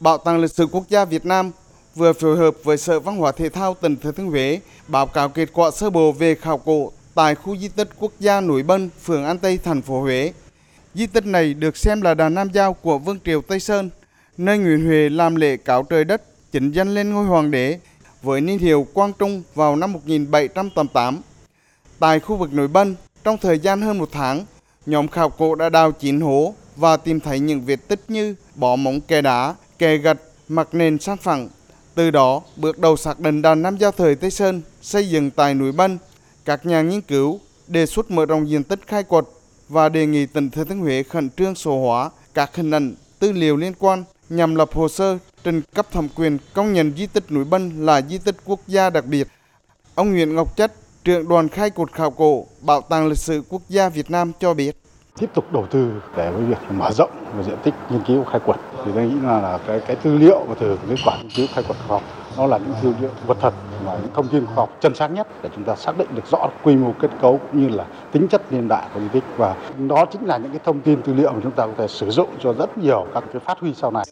Bảo tàng lịch sử quốc gia Việt Nam vừa phối hợp với Sở Văn hóa Thể thao tỉnh Thừa Thiên Huế báo cáo kết quả sơ bộ về khảo cổ tại khu di tích quốc gia núi Bân, phường An Tây, thành phố Huế. Di tích này được xem là đà nam giao của Vương triều Tây Sơn, nơi Nguyễn Huệ làm lễ cáo trời đất, chính danh lên ngôi hoàng đế với niên hiệu Quang Trung vào năm 1788. Tại khu vực núi Bân, trong thời gian hơn một tháng, nhóm khảo cổ đã đào chín hố và tìm thấy những vết tích như bỏ móng kè đá, kè gạch, mặt nền san phẳng. Từ đó, bước đầu xác định đàn Nam giao thời Tây Sơn xây dựng tại núi Bân. Các nhà nghiên cứu đề xuất mở rộng diện tích khai quật và đề nghị tỉnh Thừa Thiên Huế khẩn trương số hóa các hình ảnh, tư liệu liên quan nhằm lập hồ sơ trình cấp thẩm quyền công nhận di tích núi Bân là di tích quốc gia đặc biệt. Ông Nguyễn Ngọc Chất, trưởng đoàn khai quật khảo cổ Bảo tàng lịch sử quốc gia Việt Nam cho biết tiếp tục đầu tư để với việc mở rộng về diện tích nghiên cứu khai quật. Thì tôi nghĩ là, là cái cái tư liệu và từ kết quả nghiên cứu khai quật khoa học nó là những tư liệu vật thật và những thông tin khoa học chân xác nhất để chúng ta xác định được rõ quy mô kết cấu cũng như là tính chất niên đại của di tích. Và đó chính là những cái thông tin tư liệu mà chúng ta có thể sử dụng cho rất nhiều các cái phát huy sau này.